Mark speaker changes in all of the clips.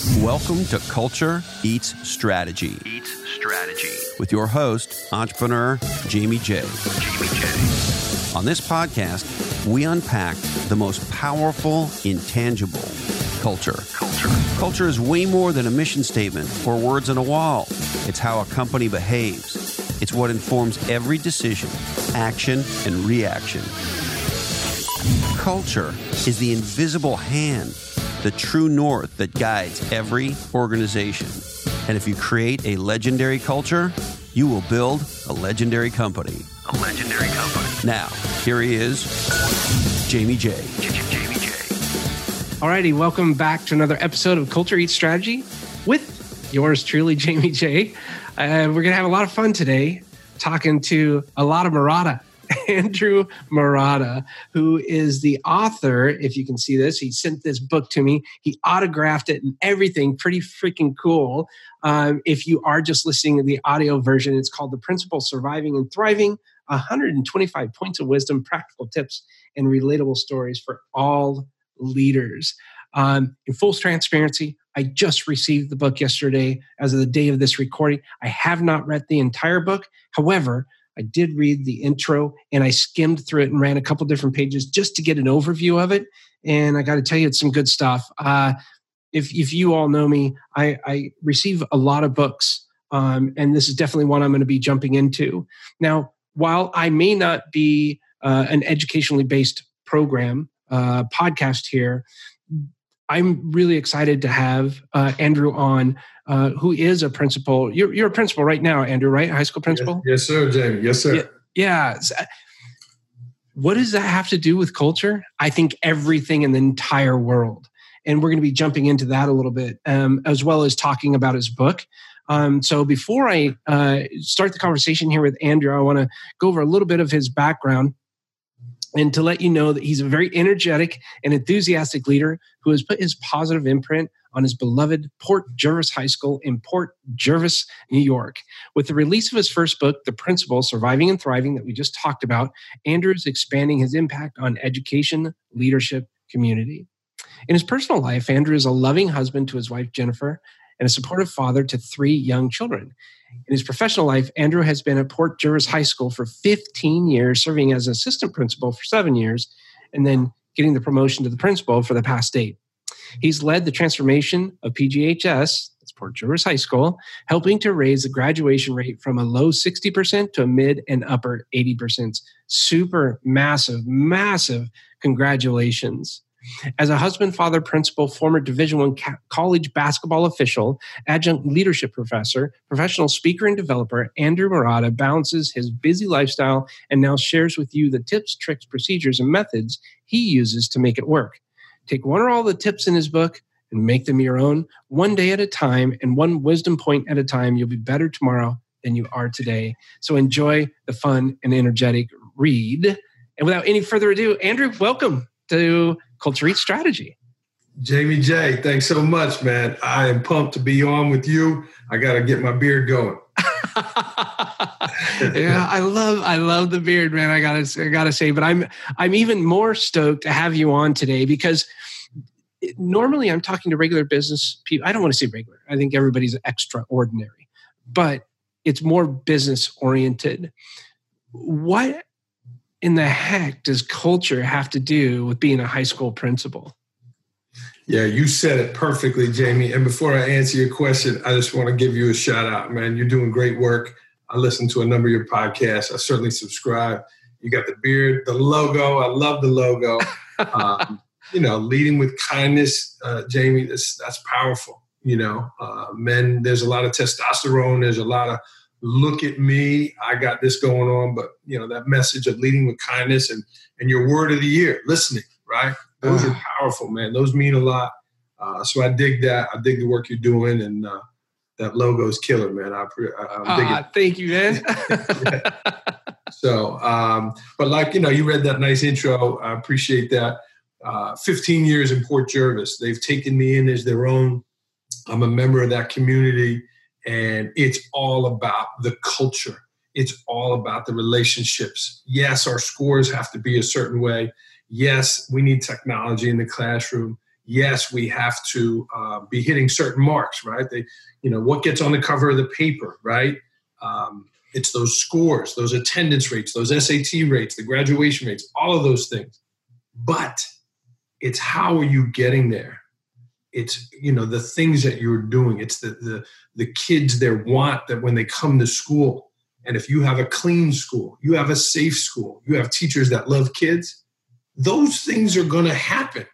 Speaker 1: Welcome to Culture Eats Strategy.
Speaker 2: Eats Strategy.
Speaker 1: With your host, entrepreneur Jamie J.
Speaker 2: Jamie J.
Speaker 1: On this podcast, we unpack the most powerful, intangible culture.
Speaker 2: Culture.
Speaker 1: Culture is way more than a mission statement or words on a wall. It's how a company behaves. It's what informs every decision, action, and reaction. Culture is the invisible hand, the true north that guides every organization. And if you create a legendary culture, you will build a legendary company.
Speaker 2: A legendary company.
Speaker 1: Now, here he is, Jamie J.
Speaker 2: J- J- Jamie J.
Speaker 3: Alrighty, welcome back to another episode of Culture Eats Strategy with yours truly, Jamie J. Uh, we're gonna have a lot of fun today talking to a lot of Marotta. Andrew Marotta, who is the author, if you can see this, he sent this book to me. He autographed it and everything, pretty freaking cool. Um, if you are just listening to the audio version, it's called The Principal Surviving and Thriving 125 Points of Wisdom, Practical Tips, and Relatable Stories for All Leaders. Um, in full transparency, I just received the book yesterday as of the day of this recording. I have not read the entire book. However, I did read the intro and I skimmed through it and ran a couple different pages just to get an overview of it. And I got to tell you, it's some good stuff. Uh, if, if you all know me, I, I receive a lot of books, um, and this is definitely one I'm going to be jumping into. Now, while I may not be uh, an educationally based program uh, podcast here, I'm really excited to have uh, Andrew on, uh, who is a principal. You're, you're a principal right now, Andrew, right? High school principal?
Speaker 4: Yes, yes sir, Jamie. Yes, sir.
Speaker 3: Yeah. yeah. What does that have to do with culture? I think everything in the entire world. And we're going to be jumping into that a little bit, um, as well as talking about his book. Um, so before I uh, start the conversation here with Andrew, I want to go over a little bit of his background and to let you know that he's a very energetic and enthusiastic leader who has put his positive imprint on his beloved Port Jervis High School in Port Jervis, New York. With the release of his first book, The Principal Surviving and Thriving, that we just talked about, Andrew is expanding his impact on education, leadership, community. In his personal life, Andrew is a loving husband to his wife, Jennifer, and a supportive father to three young children. In his professional life, Andrew has been at Port Jervis High School for 15 years, serving as assistant principal for seven years, and then getting the promotion to the principal for the past eight. He's led the transformation of PJHS, that's Port Jervis High School, helping to raise the graduation rate from a low 60% to a mid and upper 80%. Super massive, massive congratulations. As a husband, father, principal, former Division One college basketball official, adjunct leadership professor, professional speaker and developer, Andrew Marotta balances his busy lifestyle and now shares with you the tips, tricks, procedures, and methods he uses to make it work. Take one or all the tips in his book and make them your own, one day at a time and one wisdom point at a time. You'll be better tomorrow than you are today. So enjoy the fun and energetic read. And without any further ado, Andrew, welcome to Culture Eat Strategy.
Speaker 4: Jamie J, thanks so much, man. I am pumped to be on with you. I got to get my beard going.
Speaker 3: yeah, I love I love the beard, man. I gotta I gotta say, but I'm I'm even more stoked to have you on today because normally I'm talking to regular business people. I don't want to say regular. I think everybody's extraordinary, but it's more business oriented. What in the heck does culture have to do with being a high school principal?
Speaker 4: Yeah, you said it perfectly, Jamie. And before I answer your question, I just want to give you a shout out, man. You're doing great work. I listen to a number of your podcasts. I certainly subscribe. You got the beard, the logo. I love the logo. um, you know, leading with kindness, uh, Jamie. That's that's powerful. You know, uh, men. There's a lot of testosterone. There's a lot of look at me. I got this going on. But you know, that message of leading with kindness and and your word of the year, listening. Right. Those are powerful, man. Those mean a lot. Uh, so I dig that. I dig the work you're doing, and uh, that logo is killer, man. I, I,
Speaker 3: uh, thank you, man.
Speaker 4: So, um, but like you know, you read that nice intro. I appreciate that. Uh, 15 years in Port Jervis. They've taken me in as their own. I'm a member of that community, and it's all about the culture. It's all about the relationships. Yes, our scores have to be a certain way. Yes, we need technology in the classroom. yes, we have to uh, be hitting certain marks, right? They, you know, what gets on the cover of the paper, right? Um, it's those scores, those attendance rates, those SAT rates, the graduation rates, all of those things. But it's how are you getting there? It's you know the things that you're doing. It's the the the kids their want that when they come to school. And if you have a clean school, you have a safe school, you have teachers that love kids, those things are going to happen,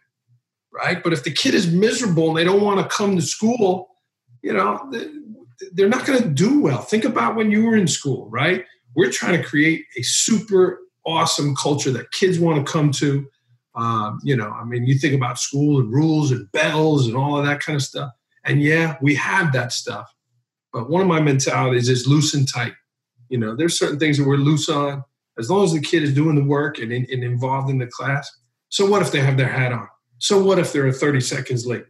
Speaker 4: right? But if the kid is miserable and they don't want to come to school, you know, they're not going to do well. Think about when you were in school, right? We're trying to create a super awesome culture that kids want to come to. Um, you know, I mean, you think about school and rules and bells and all of that kind of stuff. And yeah, we have that stuff. But one of my mentalities is loose and tight. You know, there's certain things that we're loose on. As long as the kid is doing the work and, and involved in the class. So what if they have their hat on? So what if they're 30 seconds late?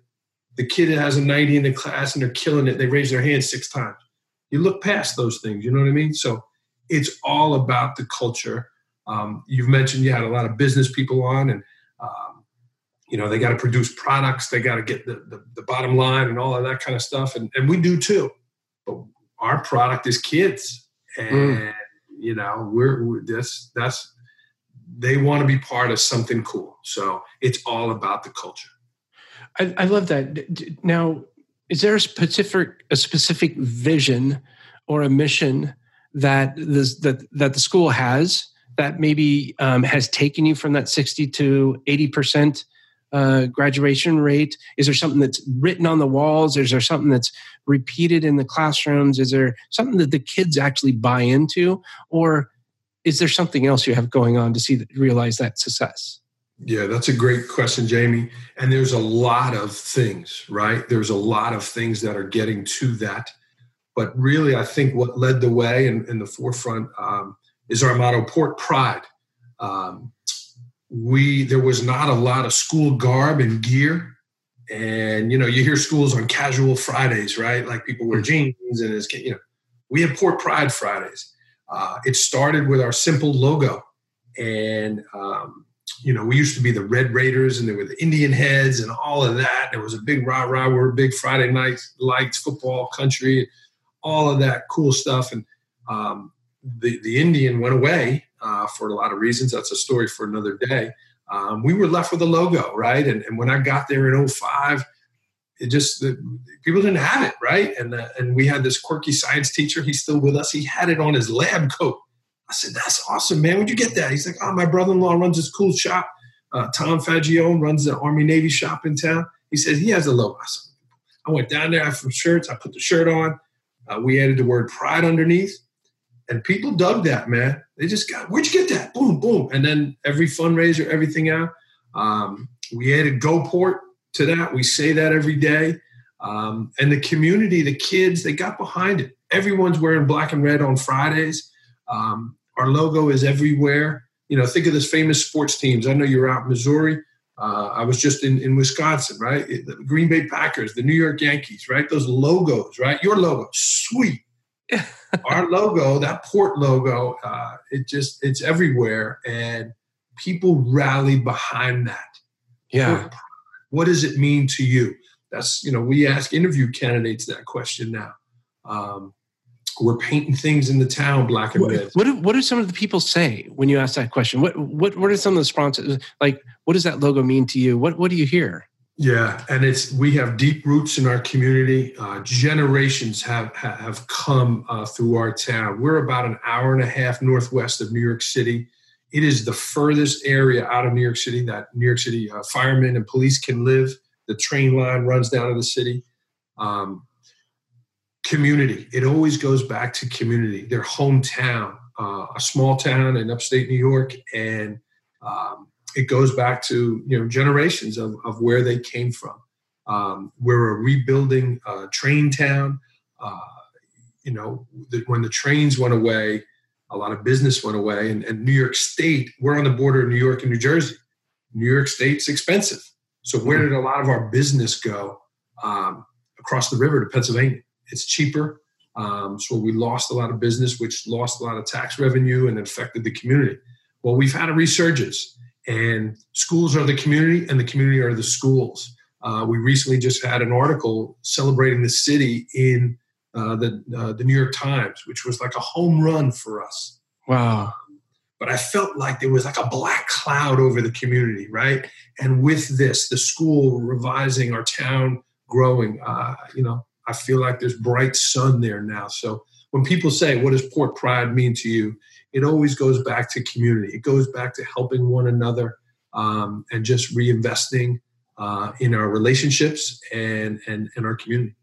Speaker 4: the kid has a 90 in the class and they're killing it. They raise their hand six times. You look past those things. You know what I mean? So it's all about the culture. Um, you've mentioned you had a lot of business people on, and um, you know they got to produce products. They got to get the, the, the, bottom line and all of that kind of stuff, and, and we do too. But our product is kids, and mm. you know we're, we're this that's they want to be part of something cool. So it's all about the culture.
Speaker 3: I, I love that. Now, is there a specific a specific vision or a mission that this, that that the school has that maybe um, has taken you from that sixty to eighty percent uh, graduation rate? Is there something that's written on the walls? Is there something that's repeated in the classrooms? Is there something that the kids actually buy into, or is there something else you have going on to see that, realize that success?
Speaker 4: Yeah, that's a great question, Jamie. And there's a lot of things, right? There's a lot of things that are getting to that. But really, I think what led the way in, in the forefront um, is our motto, Port Pride. Um, we there was not a lot of school garb and gear, and you know you hear schools on casual Fridays, right? Like people wear jeans and it's you know we have Port Pride Fridays. Uh, it started with our simple logo, and um, you know, we used to be the Red Raiders and there were the Indian heads and all of that. There was a big rah rah. We are big Friday night lights, football, country, all of that cool stuff. And um, the, the Indian went away uh, for a lot of reasons. That's a story for another day. Um, we were left with a logo, right? And, and when I got there in 05, it just the, people didn't have it, right? And uh, and we had this quirky science teacher. He's still with us. He had it on his lab coat. I said, that's awesome, man. Where'd you get that? He's like, oh, my brother-in-law runs this cool shop. Uh, Tom Fagione runs the Army Navy shop in town. He says he has a logo. I, said, I went down there, I have some shirts. I put the shirt on. Uh, we added the word pride underneath. And people dug that, man. They just got, where'd you get that? Boom, boom. And then every fundraiser, everything out. Um, we added GoPort to that. We say that every day. Um, and the community, the kids, they got behind it. Everyone's wearing black and red on Fridays. Um, our logo is everywhere. You know, think of this famous sports teams. I know you're out in Missouri. Uh, I was just in, in Wisconsin, right? The Green Bay Packers, the New York Yankees, right? Those logos, right? Your logo, sweet. Our logo, that port logo, uh, it just it's everywhere, and people rally behind that.
Speaker 3: Yeah.
Speaker 4: What does it mean to you? That's you know we ask interview candidates that question now. Um, we're painting things in the town black and red.
Speaker 3: What, what, what do some of the people say when you ask that question? What what what are some of the responses? Like, what does that logo mean to you? What what do you hear?
Speaker 4: Yeah, and it's we have deep roots in our community. Uh, generations have have come uh, through our town. We're about an hour and a half northwest of New York City. It is the furthest area out of New York City that New York City uh, firemen and police can live. The train line runs down to the city. Um, community. It always goes back to community, their hometown, uh, a small town in upstate New York, and um, it goes back to you know generations of, of where they came from. Um, we're a rebuilding uh, train town. Uh, you know, the, when the trains went away, a lot of business went away, and, and New York State. We're on the border of New York and New Jersey. New York State's expensive, so where did a lot of our business go? Um, across the river to Pennsylvania it's cheaper. Um, so we lost a lot of business, which lost a lot of tax revenue and affected the community. Well, we've had a resurgence, and schools are the community, and the community are the schools. Uh, we recently just had an article celebrating the city in uh, the uh, the New York Times, which was like a home run for us.
Speaker 3: Wow.
Speaker 4: But I felt like there was like a black cloud over the community, right? And with this, the school revising, our town growing, uh, you know, I feel like there's bright sun there now. So when people say, "What does Port Pride mean to you?" It always goes back to community. It goes back to helping one another um, and just reinvesting uh, in our relationships and and and our community.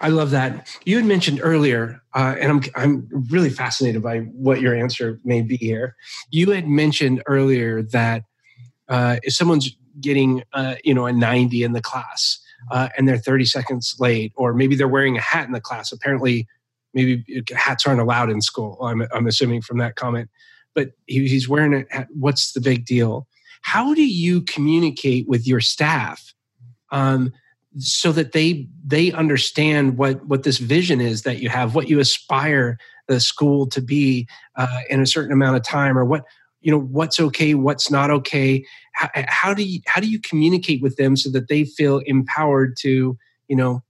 Speaker 3: I love that. You had mentioned earlier, uh, and I'm I'm really fascinated by what your answer may be here. You had mentioned earlier that uh, if someone's getting uh, you know a 90 in the class uh, and they're 30 seconds late, or maybe they're wearing a hat in the class. Apparently, maybe hats aren't allowed in school. I'm I'm assuming from that comment, but he, he's wearing a hat. What's the big deal? How do you communicate with your staff? Um, so that they they understand what what this vision is that you have what you aspire the school to be uh, in a certain amount of time or what you know what's okay what's not okay how, how do you how do you communicate with them so that they feel empowered to you know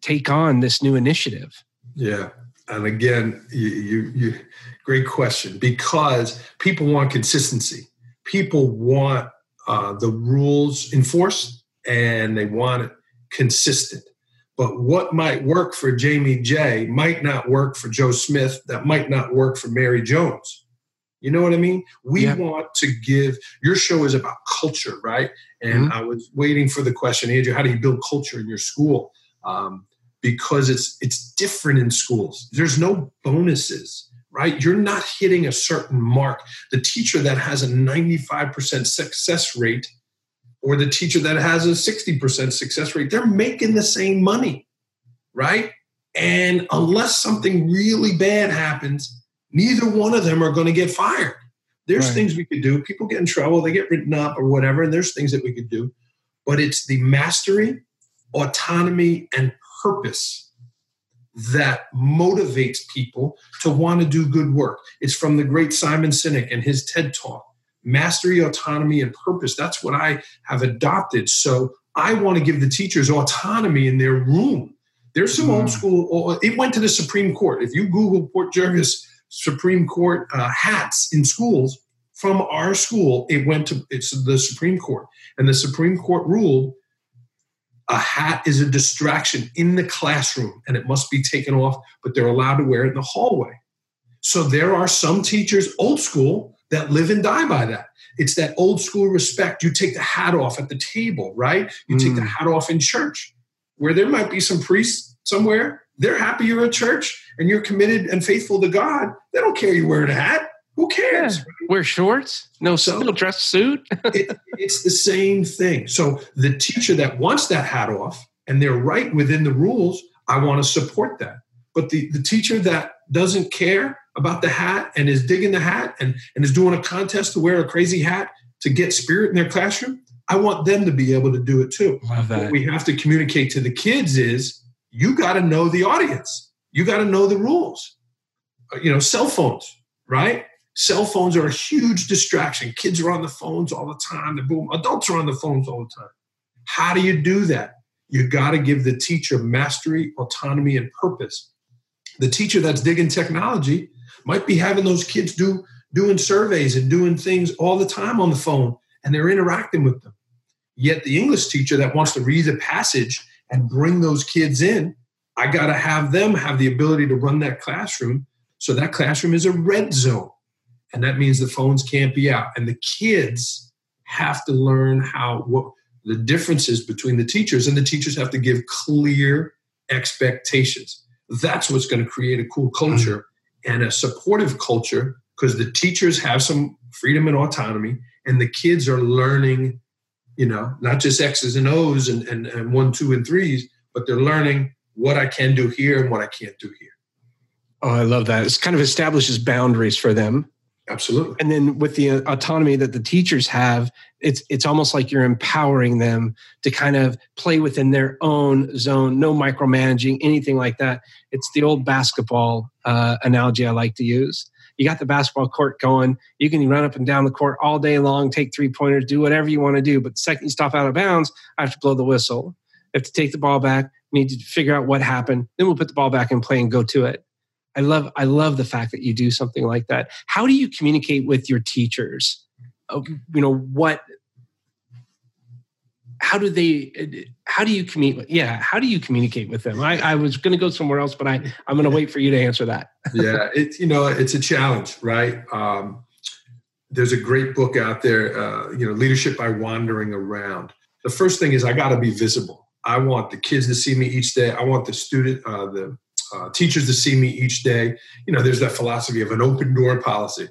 Speaker 3: take on this new initiative
Speaker 4: yeah and again you, you, you great question because people want consistency people want uh, the rules enforced and they want it consistent. But what might work for Jamie J might not work for Joe Smith, that might not work for Mary Jones. You know what I mean? We yeah. want to give your show is about culture, right? And mm-hmm. I was waiting for the question, Andrew, how do you build culture in your school? Um, because it's it's different in schools. There's no bonuses, right? You're not hitting a certain mark. The teacher that has a 95% success rate or the teacher that has a 60% success rate, they're making the same money, right? And unless something really bad happens, neither one of them are going to get fired. There's right. things we could do. People get in trouble, they get written up or whatever, and there's things that we could do. But it's the mastery, autonomy, and purpose that motivates people to want to do good work. It's from the great Simon Sinek and his TED Talk mastery, autonomy, and purpose. That's what I have adopted. So I want to give the teachers autonomy in their room. There's some old hmm. school, it went to the Supreme Court. If you Google Port Jervis Supreme Court uh, hats in schools, from our school, it went to it's the Supreme Court. And the Supreme Court ruled a hat is a distraction in the classroom and it must be taken off, but they're allowed to wear it in the hallway. So there are some teachers, old school, that live and die by that. It's that old school respect. You take the hat off at the table, right? You mm. take the mm. hat off in church, where there might be some priests somewhere. They're happy you're at church and you're committed and faithful to God. They don't care you're wearing a hat. Who cares?
Speaker 3: Yeah. Wear shorts, no so, still dress suit.
Speaker 4: it, it's the same thing. So the teacher that wants that hat off and they're right within the rules, I want to support that. But the, the teacher that doesn't care about the hat and is digging the hat and, and is doing a contest to wear a crazy hat to get spirit in their classroom, I want them to be able to do it too. What we have to communicate to the kids is you got to know the audience. You got to know the rules. Uh, you know, cell phones, right? Cell phones are a huge distraction. Kids are on the phones all the time. The boom, adults are on the phones all the time. How do you do that? You got to give the teacher mastery, autonomy, and purpose. The teacher that's digging technology might be having those kids do doing surveys and doing things all the time on the phone and they're interacting with them yet the english teacher that wants to read a passage and bring those kids in i got to have them have the ability to run that classroom so that classroom is a red zone and that means the phones can't be out. And the kids have to learn how what the differences between the teachers and the teachers have to give clear expectations. That's what's going to create a cool culture mm-hmm. and a supportive culture because the teachers have some freedom and autonomy and the kids are learning you know not just x's and o's and, and, and one two and threes but they're learning what i can do here and what i can't do here.
Speaker 3: Oh i love that. It's kind of establishes boundaries for them
Speaker 4: absolutely
Speaker 3: and then with the autonomy that the teachers have it's it's almost like you're empowering them to kind of play within their own zone no micromanaging anything like that it's the old basketball uh, analogy i like to use You got the basketball court going. You can run up and down the court all day long, take three pointers, do whatever you want to do. But the second you stop out of bounds, I have to blow the whistle. I have to take the ball back. need to figure out what happened. Then we'll put the ball back in play and go to it. I love I love the fact that you do something like that. How do you communicate with your teachers? You know what how do they how do you communicate yeah how do you communicate with them? I, I was going to go somewhere else but i i'm going to wait for you to answer that.
Speaker 4: Yeah it's you know it's a challenge right? Um, there's a great book out there uh, you know leadership by wandering around. The first thing is i got to be visible. I want the kids to see me each day. I want the student uh, the uh, teachers to see me each day you know there's that philosophy of an open door policy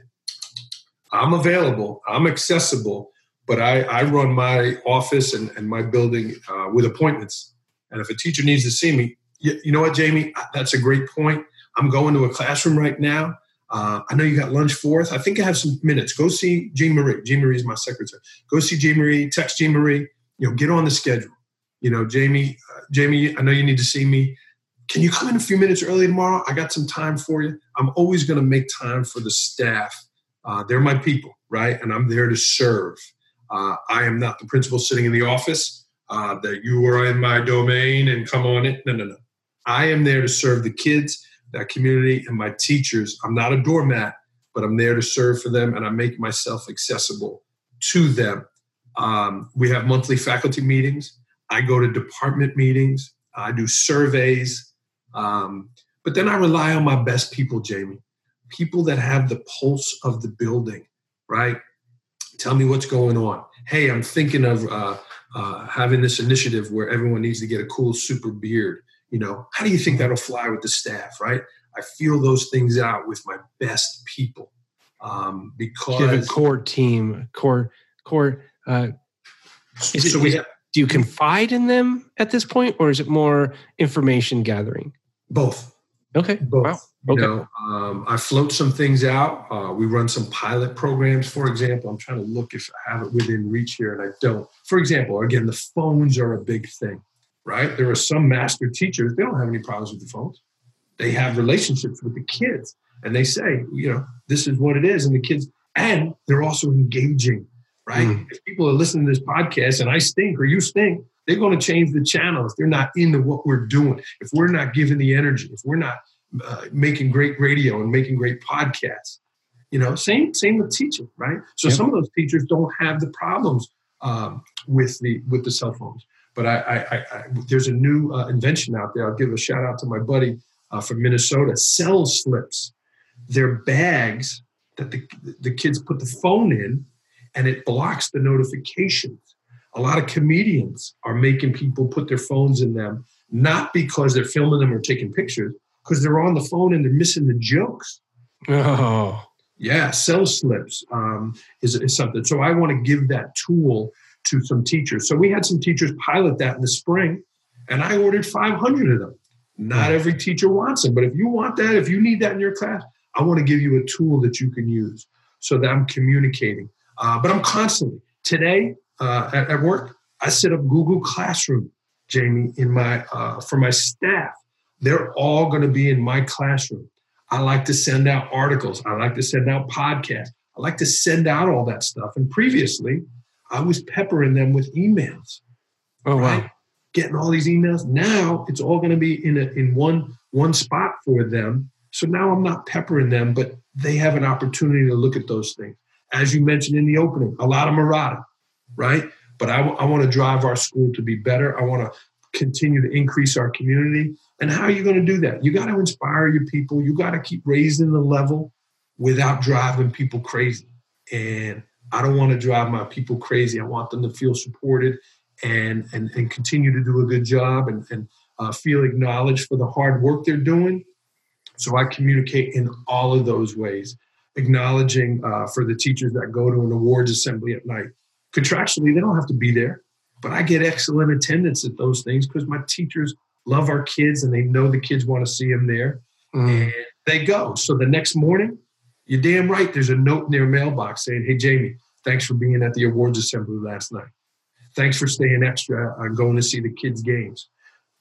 Speaker 4: i'm available i'm accessible but I, I run my office and, and my building uh, with appointments. And if a teacher needs to see me, you, you, know what, Jamie? That's a great point. I'm going to a classroom right now. Uh, I know you got lunch fourth. I think I have some minutes. Go see Jean Marie. Jean Marie is my secretary. Go see Jean Marie. Text Jean Marie. You know, get on the schedule. You know, Jamie. Uh, Jamie, I know you need to see me. Can you come in a few minutes early tomorrow? I got some time for you. I'm always going to make time for the staff. Uh, they're my people, right? And I'm there to serve. Uh, I am not the principal sitting in the office uh, that you are in my domain and come on it. No, no, no. I am there to serve the kids, that community, and my teachers. I'm not a doormat, but I'm there to serve for them and I make myself accessible to them. Um, we have monthly faculty meetings. I go to department meetings. I do surveys. Um, but then I rely on my best people, Jamie, people that have the pulse of the building, right? Tell me what's going on. Hey, I'm thinking of uh, uh, having this initiative where everyone needs to get a cool super beard. You know, how do you think that'll fly with the staff, right? I feel those things out with my best people um, because
Speaker 3: you have a core team, core core. Uh, is so it, we have, do you confide in them at this point, or is it more information gathering?
Speaker 4: Both.
Speaker 3: Okay.
Speaker 4: Both. Wow. Okay. You know, um, I float some things out. Uh, we run some pilot programs, for example. I'm trying to look if I have it within reach here, and I don't. For example, again, the phones are a big thing, right? There are some master teachers, they don't have any problems with the phones. They have relationships with the kids, and they say, you know, this is what it is. And the kids, and they're also engaging, right? Mm. If people are listening to this podcast and I stink or you stink, they're going to change the channel if they're not into what we're doing. If we're not giving the energy, if we're not uh, making great radio and making great podcasts. You know, same same with teaching, right? So some of those teachers don't have the problems um, with the with the cell phones. But I, I, I there's a new uh, invention out there. I'll give a shout out to my buddy uh, from Minnesota. Cell slips. They're bags that the the kids put the phone in, and it blocks the notifications. A lot of comedians are making people put their phones in them, not because they're filming them or taking pictures, because they're on the phone and they're missing the jokes.
Speaker 3: Oh.
Speaker 4: Yeah, cell slips um, is, is something. So I want to give that tool to some teachers. So we had some teachers pilot that in the spring, and I ordered 500 of them. Not every teacher wants them, but if you want that, if you need that in your class, I want to give you a tool that you can use so that I'm communicating. Uh, but I'm constantly today uh, at, at, work. I set up Google Classroom, Jamie, in my uh, for my staff they're all going to be in my classroom. I like to send out articles. I like to send out podcasts. I like to send out all that stuff. And previously, I was peppering them with emails.
Speaker 3: Oh right? wow!
Speaker 4: Getting all these emails. Now it's all going to be in a, in one one spot for them. So now I'm not peppering them, but they have an opportunity to look at those things. As you mentioned in the opening, a lot of Marotta, right? But I, I want to drive our school to be better. I want to continue to increase our community. And how are you going to do that? You got to inspire your people. You got to keep raising the level without driving people crazy. And I don't want to drive my people crazy. I want them to feel supported and and, and continue to do a good job and, and uh, feel acknowledged for the hard work they're doing. So I communicate in all of those ways, acknowledging uh, for the teachers that go to an awards assembly at night. Contractually, they don't have to be there, but I get excellent attendance at those things because my teachers love our kids and they know the kids want to see them there. Mm. And they go. So the next morning, you're damn right, there's a note in their mailbox saying, Hey, Jamie, thanks for being at the awards assembly last night. Thanks for staying extra. I'm going to see the kids' games.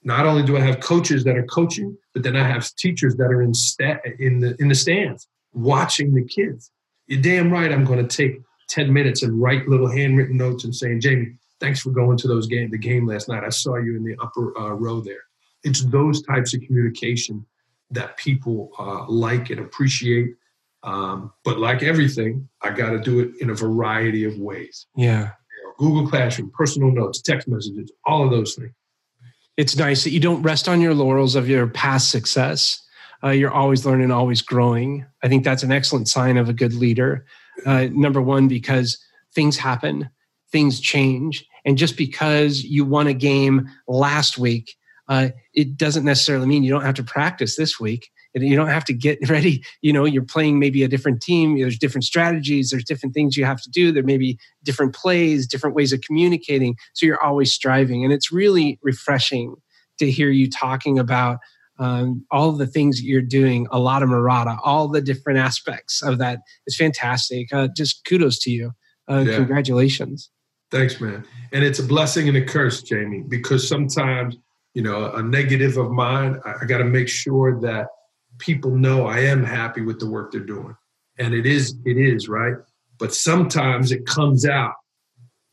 Speaker 4: Not only do I have coaches that are coaching, but then I have teachers that are in sta- in the in the stands watching the kids. You're damn right. I'm going to take 10 minutes and write little handwritten notes and saying, Jamie, thanks for going to those game, the game last night. I saw you in the upper uh, row there. It's those types of communication that people uh, like and appreciate. Um, but like everything, I got to do it in a variety of ways.
Speaker 3: Yeah.
Speaker 4: You know, Google Classroom, personal notes, text messages, all of those things.
Speaker 3: It's nice that you don't rest on your laurels of your past success. Uh, you're always learning, always growing. I think that's an excellent sign of a good leader. Uh, number one, because things happen, things change. And just because you won a game last week, uh, it doesn't necessarily mean you don't have to practice this week. You don't have to get ready. You know, you're playing maybe a different team. There's different strategies. There's different things you have to do. There may be different plays, different ways of communicating. So you're always striving. And it's really refreshing to hear you talking about um, all the things you're doing, a lot of Marotta, all the different aspects of that is fantastic. Uh, just kudos to you. Uh, yeah. Congratulations.
Speaker 4: Thanks, man. And it's a blessing and a curse, Jamie, because sometimes, you know, a negative of mine, I, I got to make sure that people know I am happy with the work they're doing. And it is, it is, right? But sometimes it comes out.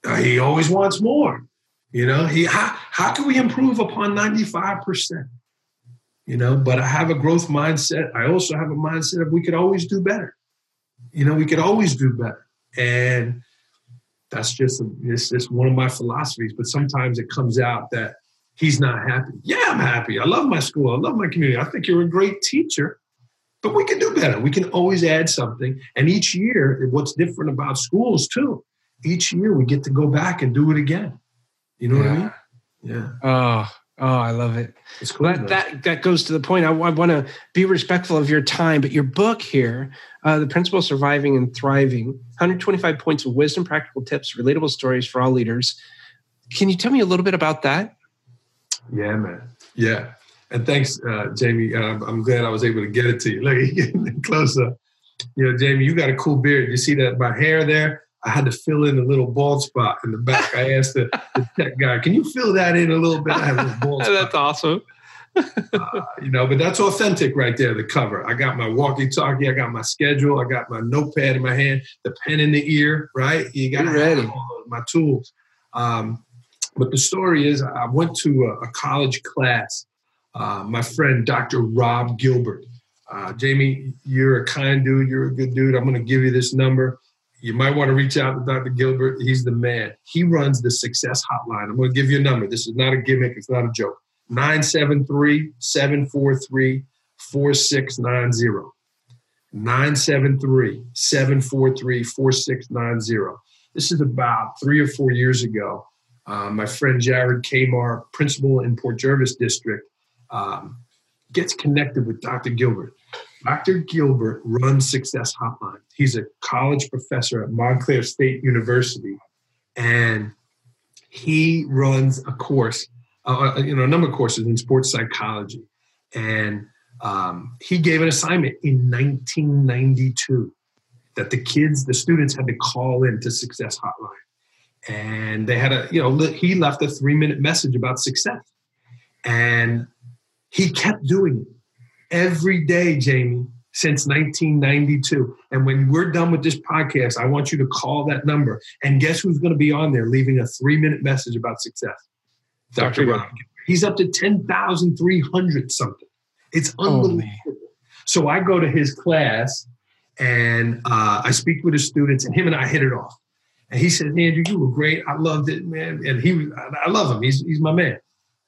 Speaker 4: Uh, he always wants more. You know, he how, how can we improve upon 95%? You know, but I have a growth mindset. I also have a mindset of we could always do better. You know, we could always do better. And that's just it's just one of my philosophies. But sometimes it comes out that he's not happy. Yeah, I'm happy. I love my school. I love my community. I think you're a great teacher, but we can do better. We can always add something. And each year, what's different about schools too, each year we get to go back and do it again. You know yeah. what I mean? Yeah.
Speaker 3: Oh, oh, I love it. It's cool. That, that, that goes to the point. I, I want to be respectful of your time, but your book here, uh, The Principal of Surviving and Thriving 125 Points of Wisdom, Practical Tips, Relatable Stories for All Leaders. Can you tell me a little bit about that?
Speaker 4: Yeah, man. Yeah. And thanks, uh, Jamie. Uh, I'm glad I was able to get it to you. Look, you're getting closer. You know, Jamie, you got a cool beard. You see that my hair there? I had to fill in a little bald spot in the back. I asked the, the tech guy, "Can you fill that in a little bit?" I have a
Speaker 3: bald spot. That's awesome.
Speaker 4: uh, you know, but that's authentic right there. The cover. I got my walkie-talkie. I got my schedule. I got my notepad in my hand. The pen in the ear. Right. You got ready. my tools. Um, but the story is, I went to a, a college class. Uh, my friend, Dr. Rob Gilbert. Uh, Jamie, you're a kind dude. You're a good dude. I'm going to give you this number you might want to reach out to Dr. Gilbert. He's the man. He runs the success hotline. I'm going to give you a number. This is not a gimmick, it's not a joke. 973 743 4690. 973 743 4690. This is about three or four years ago. Uh, my friend Jared Kamar, principal in Port Jervis District, um, gets connected with Dr. Gilbert. Dr. Gilbert runs Success Hotline. He's a college professor at Montclair State University, and he runs a course, uh, uh, you know, a number of courses in sports psychology. And um, he gave an assignment in 1992 that the kids, the students, had to call in to Success Hotline, and they had a, you know, he left a three-minute message about success, and he kept doing it every day, Jamie, since 1992. And when we're done with this podcast, I want you to call that number. And guess who's going to be on there leaving a three minute message about success? Dr. Dr. Rob. He's up to 10,300 something. It's unbelievable. Oh, so I go to his class and uh, I speak with his students, and him and I hit it off. And he said, Andrew, you were great. I loved it, man. And he, I love him. He's, he's my man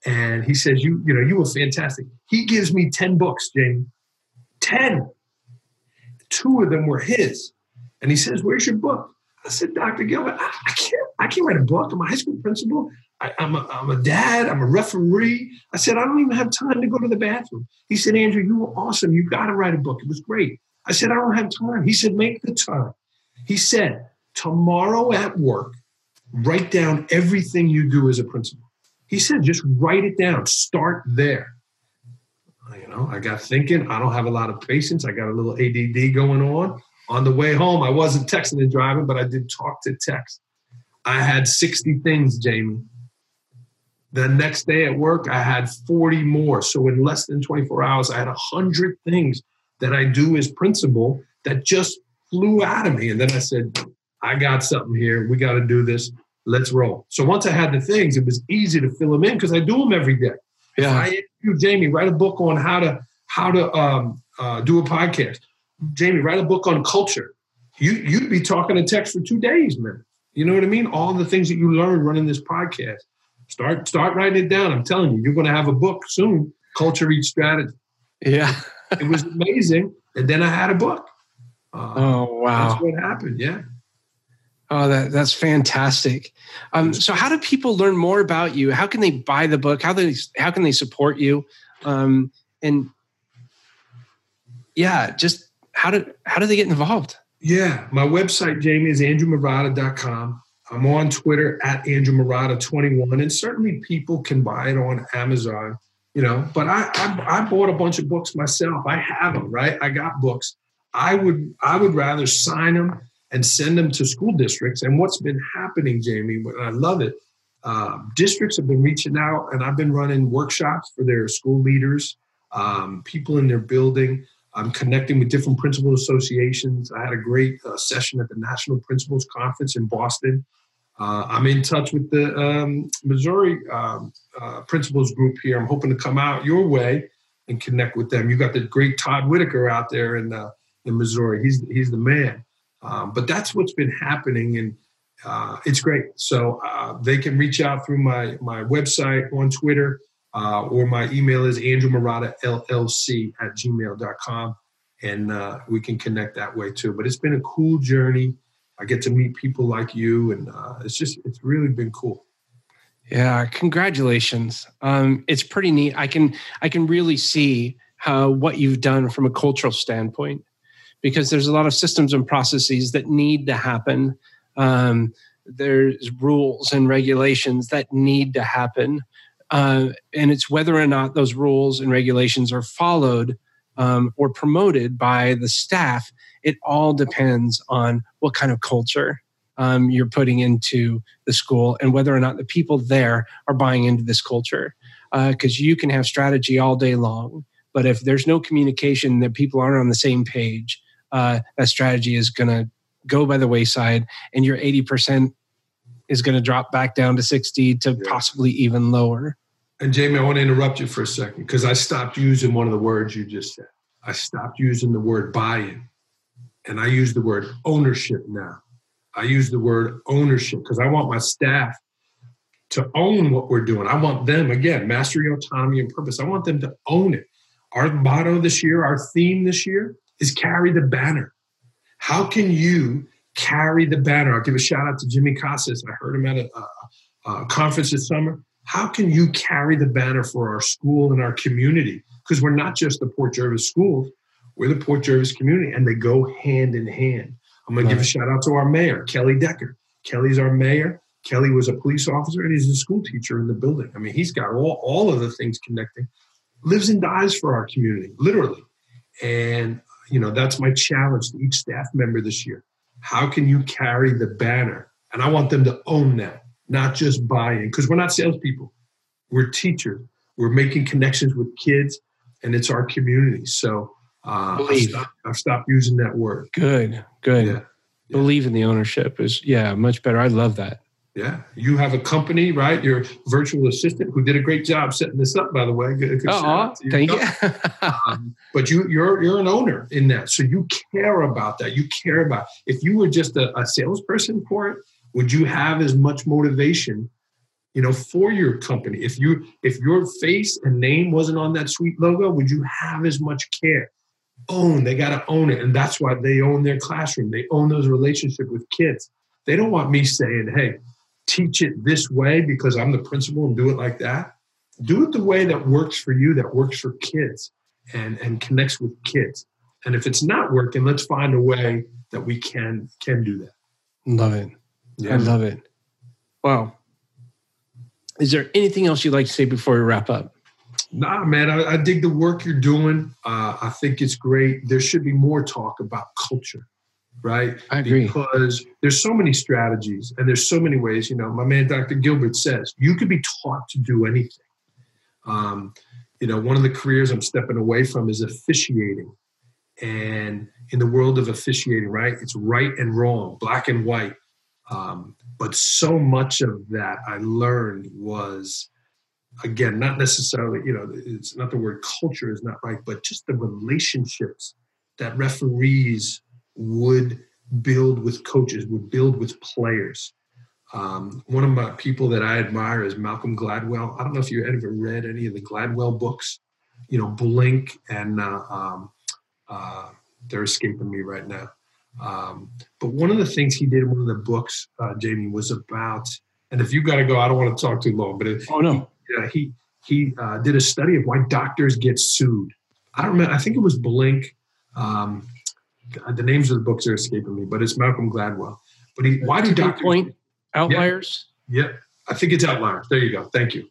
Speaker 4: and he says, "You, you know, you were fantastic." He gives me ten books, Jamie. Ten. Two of them were his, and he says, "Where's your book?" I said, "Doctor Gilbert, I, I can't. I can't write a book. I'm a high school principal. I, am a, I'm a dad. I'm a referee." I said, "I don't even have time to go to the bathroom." He said, "Andrew, you were awesome. You got to write a book. It was great." I said, "I don't have time." He said, "Make the time." He said, "Tomorrow at work, write down everything you do as a principal." He said, just write it down. Start there. You know, I got thinking. I don't have a lot of patience. I got a little ADD going on. On the way home, I wasn't texting and driving, but I did talk to text. I had 60 things, Jamie. The next day at work, I had 40 more. So in less than 24 hours, I had 100 things that I do as principal that just flew out of me. And then I said, I got something here. We got to do this. Let's roll. So once I had the things, it was easy to fill them in because I do them every day. If
Speaker 3: Yeah.
Speaker 4: I you, Jamie, write a book on how to how to um, uh, do a podcast. Jamie, write a book on culture. You you'd be talking to text for two days, man. You know what I mean? All the things that you learned running this podcast. Start start writing it down. I'm telling you, you're going to have a book soon. Culture Eats Strategy.
Speaker 3: Yeah.
Speaker 4: It was amazing, and then I had a book. Uh,
Speaker 3: Oh wow.
Speaker 4: That's what happened. Yeah.
Speaker 3: Oh, that that's fantastic. Um, so, how do people learn more about you? How can they buy the book? How they how can they support you? Um, and yeah, just how do how do they get involved?
Speaker 4: Yeah, my website, Jamie, is andrewmarotta.com. I'm on Twitter at andrewmarotta21, and certainly people can buy it on Amazon, you know. But I, I I bought a bunch of books myself. I have them, right? I got books. I would I would rather sign them and send them to school districts. And what's been happening, Jamie, and I love it. Uh, districts have been reaching out, and I've been running workshops for their school leaders, um, people in their building. I'm connecting with different principal associations. I had a great uh, session at the National Principals Conference in Boston. Uh, I'm in touch with the um, Missouri um, uh, Principals Group here. I'm hoping to come out your way and connect with them. You got the great Todd Whitaker out there in uh, in Missouri. He's he's the man. Um, but that's what's been happening, and uh, it's great. So uh, they can reach out through my my website on Twitter. Uh, or my email is andrewmarotta.llc at gmail.com. And uh, we can connect that way too. But it's been a cool journey. I get to meet people like you, and uh, it's just, it's really been cool.
Speaker 3: Yeah, congratulations. Um, it's pretty neat. I can I can really see how what you've done from a cultural standpoint, because there's a lot of systems and processes that need to happen. Um, there's rules and regulations that need to happen, uh, and it's whether or not those rules and regulations are followed um, or promoted by the staff. It all depends on what kind of culture um, you're putting into the school and whether or not the people there are buying into this culture. Because you can have strategy all day long, but if there's no communication that people aren't on the same page, uh, that strategy is going to go by the wayside, and your 80% is going to drop back down to 60 to
Speaker 4: Yeah.
Speaker 3: possibly even lower.
Speaker 4: And Jamie, I want to interrupt you for a second because I stopped using one of the words you just said. I stopped using the word buy in and I use the word ownership now. I use the word ownership because I want my staff to own what we're doing. I want them, again, mastery, autonomy, and purpose. I want them to own it. Our motto this year, our theme this year is carry the banner. How can you carry the banner? I'll give a shout out to Jimmy Casas. I heard him at a, a, a conference this summer. How can you carry the banner for our school and our community? Because we're not just the Port Jervis schools, we're the Port Jervis community, and they go hand in hand. I'm going to give a shout out to our mayor, Kelly Decker. Kelly's our mayor. Kelly was a police officer and he's a school teacher in the building. I mean, he's got all, all of the things connecting, lives and dies for our community, literally. And, you know, that's my challenge to each staff member this year. How can you carry the banner? And I want them to own that, not just buy in, because we're not salespeople. We're teachers. We're making connections with kids, and it's our community. So uh, I've, stopped, I've stopped using that word.
Speaker 3: Good, good.
Speaker 4: Yeah. Yeah.
Speaker 3: Believe in the ownership is yeah, much better. I love that.
Speaker 4: Yeah, you have a company, right? Your virtual assistant who did a great job setting this up, by the way. Good, good shout
Speaker 3: Oh,
Speaker 4: out
Speaker 3: thank you.
Speaker 4: Um, but you, you're you're an owner in that, so you care about that. You care about. If you were just a, a salesperson for it, would you have as much motivation, you know, for your company? If you if your face and name wasn't on that sweet logo, would you have as much care? Own. They got to own it, and that's why they own their classroom. They own those relationships with kids. They don't want me saying, "Hey, teach it this way because I'm the principal and do it like that." Do it the way that works for you, that works for kids and and connects with kids. And if it's not working, let's find a way that we can can do that.
Speaker 3: love it. I love it. Wow. Is there anything else you'd like to say before we wrap up?
Speaker 4: Nah, man, I, I dig the work you're doing. Uh, I think it's great. There should be more talk about culture, right?
Speaker 3: I agree.
Speaker 4: Because there's so many strategies and there's so many ways. You know, my man Dr. Gilbert says you could be taught to do anything. Um, you know, one of the careers I'm stepping away from is officiating. And in the world of officiating, right, it's right and wrong, black and white. Um, but so much of that I learned was, again, not necessarily, you know, it's not the word culture is not right, but just the relationships that referees would build with coaches, would build with players. Um, one of my people that I admire is Malcolm Gladwell. I don't know if you ever read any of the Gladwell books, you know, Blink and uh, um, uh, they're escaping me right now. Um, but one of the things he did in one of the books, uh, Jamie, was about, and if you got to go, I don't want to talk too long, but it,
Speaker 3: Oh no.
Speaker 4: he he uh, did a study of why doctors get sued. I don't remember. I think it was Blink. Um, the names of the books are escaping me, but it's Malcolm Gladwell. But he, why do
Speaker 3: Tipping
Speaker 4: doctors?
Speaker 3: point outliers?
Speaker 4: Yeah, I think it's outliers. There you go. Thank you.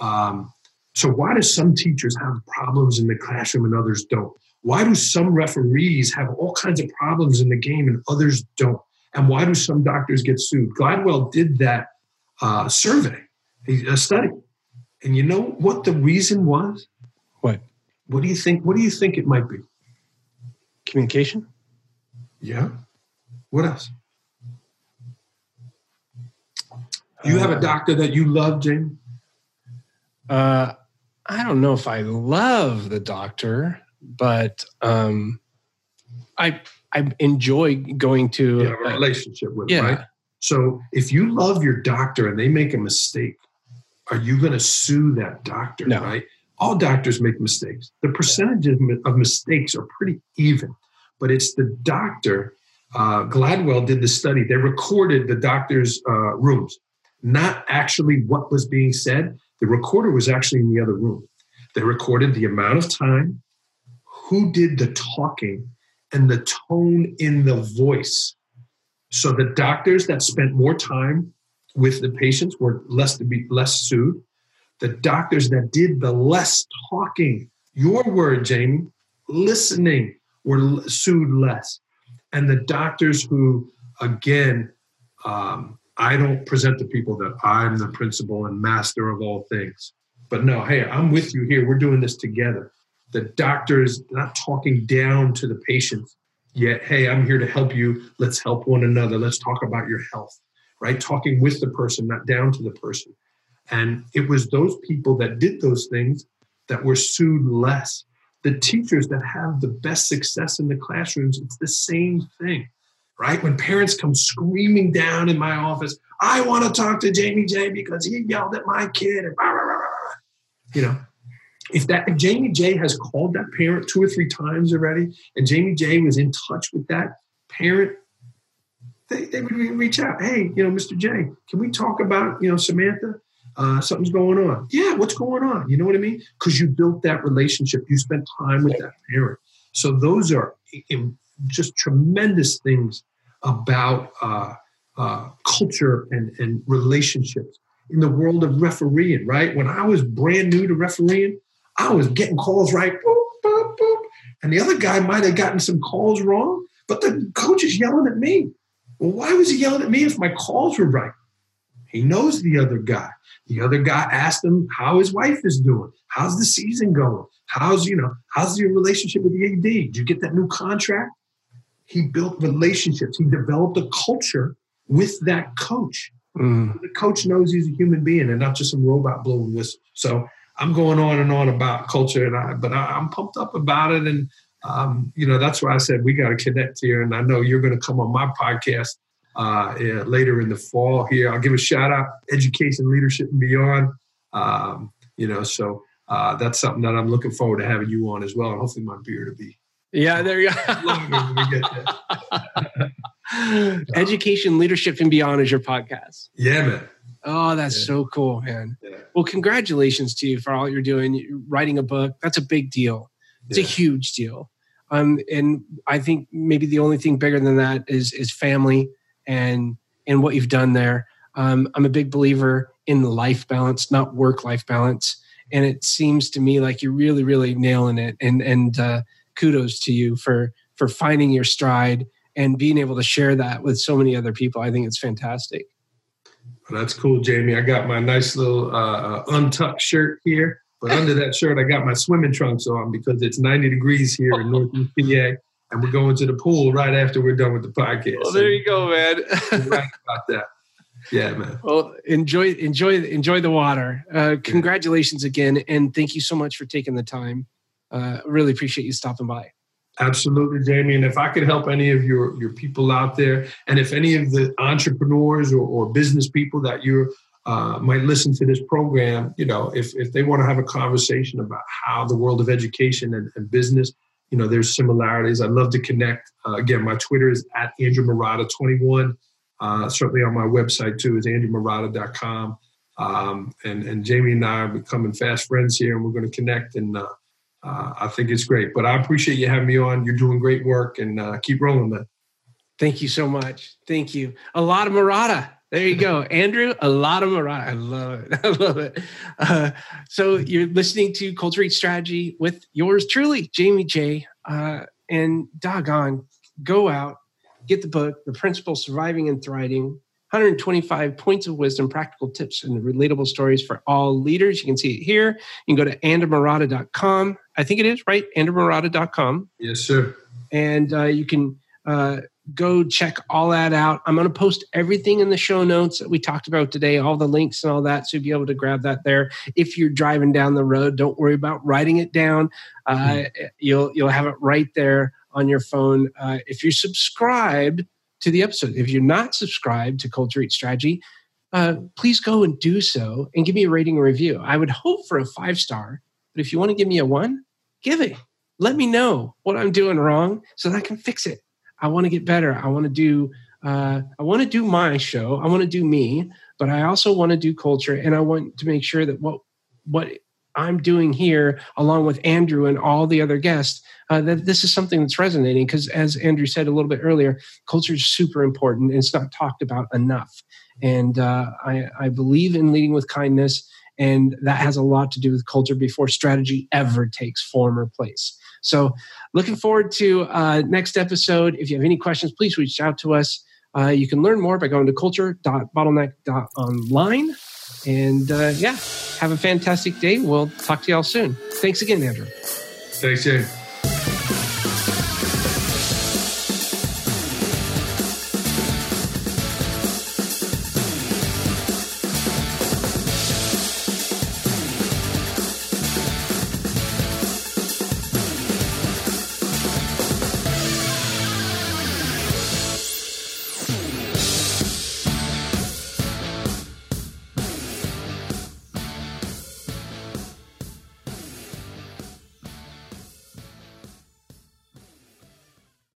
Speaker 4: Um, so why do some teachers have problems in the classroom and others don't? Why do some referees have all kinds of problems in the game and others don't? And why do some doctors get sued? Gladwell did that uh, survey, a study, and you know what the reason was?
Speaker 3: What?
Speaker 4: What do you think? What do you think it might be?
Speaker 3: Communication?
Speaker 4: Yeah. What else? You have a doctor that you love, Jamie?
Speaker 3: Uh, I don't know if I love the doctor, but um, I I enjoy going to.
Speaker 4: Have a
Speaker 3: uh,
Speaker 4: relationship with,
Speaker 3: yeah.
Speaker 4: right? So if you love your doctor and they make a mistake, are you going to sue that doctor?
Speaker 3: No.
Speaker 4: Right? All doctors make mistakes. The percentage of mi- of mistakes are pretty even, but it's the doctor. Uh, Gladwell did the study. They recorded the doctor's uh, rooms, not actually what was being said. The recorder was actually in the other room. They recorded the amount of time, who did the talking, and the tone in the voice. So the doctors that spent more time with the patients were less to be less sued. The doctors that did the less talking, your word, Jamie, listening, were sued less. And the doctors who, again, um, I don't present to people that I'm the principal and master of all things. But no, hey, I'm with you here. We're doing this together. The doctors not talking down to the patients, yet, hey, I'm here to help you. Let's help one another. Let's talk about your health, right? Talking with the person, not down to the person. And it was those people that did those things that were sued less. The teachers that have the best success in the classrooms, it's the same thing, right? When parents come screaming down in my office, I want to talk to Jamie J because he yelled at my kid, and blah, blah, blah, blah, blah." you know. If that if Jamie J has called that parent two or three times already, and Jamie J was in touch with that parent, they, they would reach out. Hey, you know, Mr. J, can we talk about you know Samantha? Uh, something's going on. Yeah, what's going on? You know what I mean? Because you built that relationship, you spent time with that parent. So those are just tremendous things about uh, uh, culture and, and relationships in the world of refereeing. Right? When I was brand new to refereeing, I was getting calls right, boop, boop, boop, and the other guy might have gotten some calls wrong, but the coach is yelling at me. Well, why was he yelling at me if my calls were right? He knows the other guy. The other guy asked him how his wife is doing. How's the season going? How's you know how's your relationship with the AD? Did you get that new contract? He built relationships. He developed a culture with that coach.
Speaker 3: Mm.
Speaker 4: The coach knows he's a human being and not just some robot blowing whistle. So I'm going on and on about culture, and I but I, I'm pumped up about it. And um, you know that's why I said we got to connect here. And I know you're going to come on my podcast uh, yeah, later in the fall here. I'll give a shout out, Education, Leadership, and Beyond. Um, you know, so uh, that's something that I'm looking forward to having you on as well. And hopefully my beard will be
Speaker 3: Yeah, there you
Speaker 4: longer when we get there.
Speaker 3: go. Education, leadership, and beyond is your podcast.
Speaker 4: Yeah, man.
Speaker 3: Oh, that's
Speaker 4: Yeah.
Speaker 3: so cool, man.
Speaker 4: Yeah.
Speaker 3: Well, congratulations to you for all you're doing. You're writing a book, that's a big deal. It's
Speaker 4: Yeah.
Speaker 3: a huge deal. Um, and I think maybe the only thing bigger than that is is family and and what you've done there. Um, I'm a big believer in life balance, not work life balance. And it seems to me like you're really, really nailing it. And and uh, kudos to you for for finding your stride and being able to share that with so many other people. I think it's fantastic.
Speaker 4: Well, that's cool, Jamie. I got my nice little uh, uh, untucked shirt here. But under that shirt, I got my swimming trunks on because it's 90 degrees here in Northeast PA, and we're going to the pool right after we're done with the podcast.
Speaker 3: Well, there you go, man.
Speaker 4: Right about that. Yeah, man.
Speaker 3: well, enjoy, enjoy, enjoy the water. Uh, congratulations again, and thank you so much for taking the time. Uh, really appreciate you stopping by.
Speaker 4: Absolutely, Jamie. And if I could help any of your, your people out there, and if any of the entrepreneurs or, or business people that you uh, might listen to this program, you know, if, if they want to have a conversation about how the world of education and, and business, you know, there's similarities. I'd love to connect. Uh, again, my Twitter is at Andrew Marotta 21. Uh, certainly on my website too is andrewmarotta.com. Um, and, and Jamie and I are becoming fast friends here, and we're going to connect. And uh, uh, I think it's great. But I appreciate you having me on. You're doing great work, and uh, keep rolling, man.
Speaker 3: Thank you so much. Thank you. A lot of Marotta. There you go, Andrew. A lot of Marotta. I love it. I love it. Uh, so you're listening to Culture Eat Strategy with yours truly, Jamie J. Uh, and doggone, go out, get the book, The Principal Surviving and Thriving. 125 points of wisdom, practical tips, and relatable stories for all leaders. You can see it here. You can go to andrewmarotta.com. I think it is, right? andrewmarotta.com.
Speaker 4: Yes, sir.
Speaker 3: and uh, you can uh, go check all that out. I'm going to post everything in the show notes that we talked about today, all the links and all that, so you'll be able to grab that there. If you're driving down the road, don't worry about writing it down. Uh, You'll you'll have it right there on your phone. Uh, if you're subscribed to the episode, if you're not subscribed to Culture Eat Strategy, uh, please go and do so and give me a rating and review. I would hope for a five star, but if you want to give me a one, give it. Let me know what I'm doing wrong so that I can fix it. I want to get better. I want to do. Uh, I want to do my show. I want to do me, but I also want to do culture, and I want to make sure that what what I'm doing here, along with Andrew and all the other guests, uh, that this is something that's resonating. Because as Andrew said a little bit earlier, culture is super important. And it's not talked about enough. And uh, I, I believe in leading with kindness, and that has a lot to do with culture before strategy ever takes form or place. So, looking forward to uh, next episode. If you have any questions, please reach out to us. Uh, you can learn more by going to culture.bottleneck.online. And uh, yeah, have a fantastic day. We'll talk to y'all soon. Thanks again, Andrew.
Speaker 4: Thanks, Jamie.